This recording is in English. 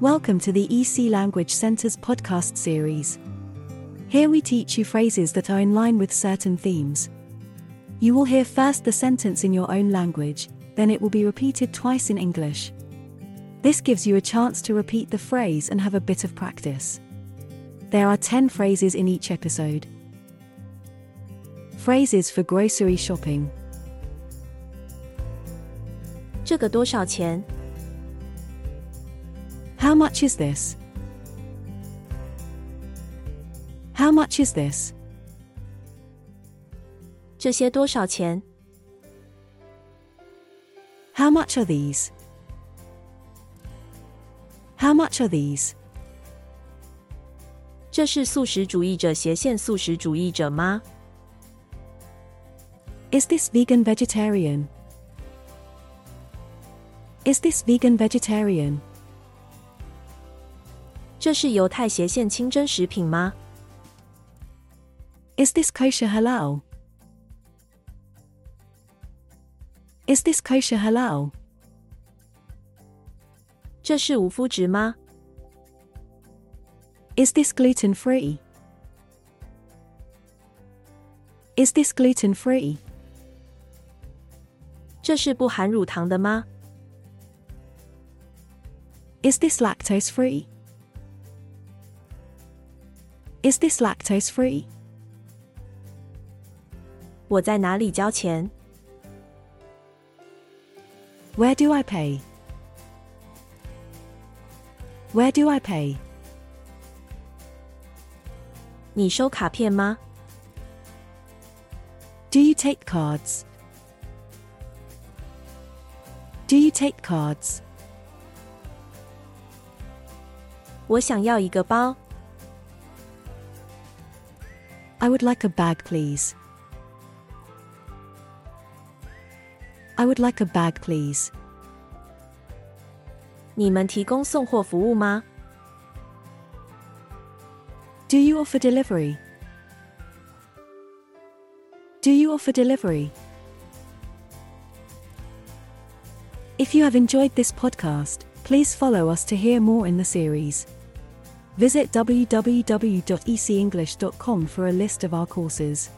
Welcome to the EC Language Center's podcast series. Here we teach you phrases that are in line with certain themes. You will hear first the sentence in your own language, then it will be repeated twice in English. This gives you a chance to repeat the phrase and have a bit of practice. There are 10 phrases in each episode. Phrases for grocery shopping. 这个多少钱？ How much is this? How much is this? 这些多少钱？ How much are these? How much are these? 这是素食主义者斜线素食主义者吗？ Is this vegan vegetarian? Is this vegan vegetarian? 这是犹太斜线清真食品吗？ Is this kosher halal? Is this kosher halal? 这是无麸质吗？ Is this gluten free? Is this gluten free? 这是不含乳糖的吗？ Is this lactose free? Is this lactose free? 我在哪里交钱？ Where do I pay? Where do I pay? 你收卡片吗？ Do you take cards? Do you take cards? 我想要一个包。 I would like a bag, please. I would like a bag, please. 你们提供送货服务吗？ Do you offer delivery? Do you offer delivery? If you have enjoyed this podcast, please follow us to hear more in the series. Visit www.ecenglish.com for a list of our courses.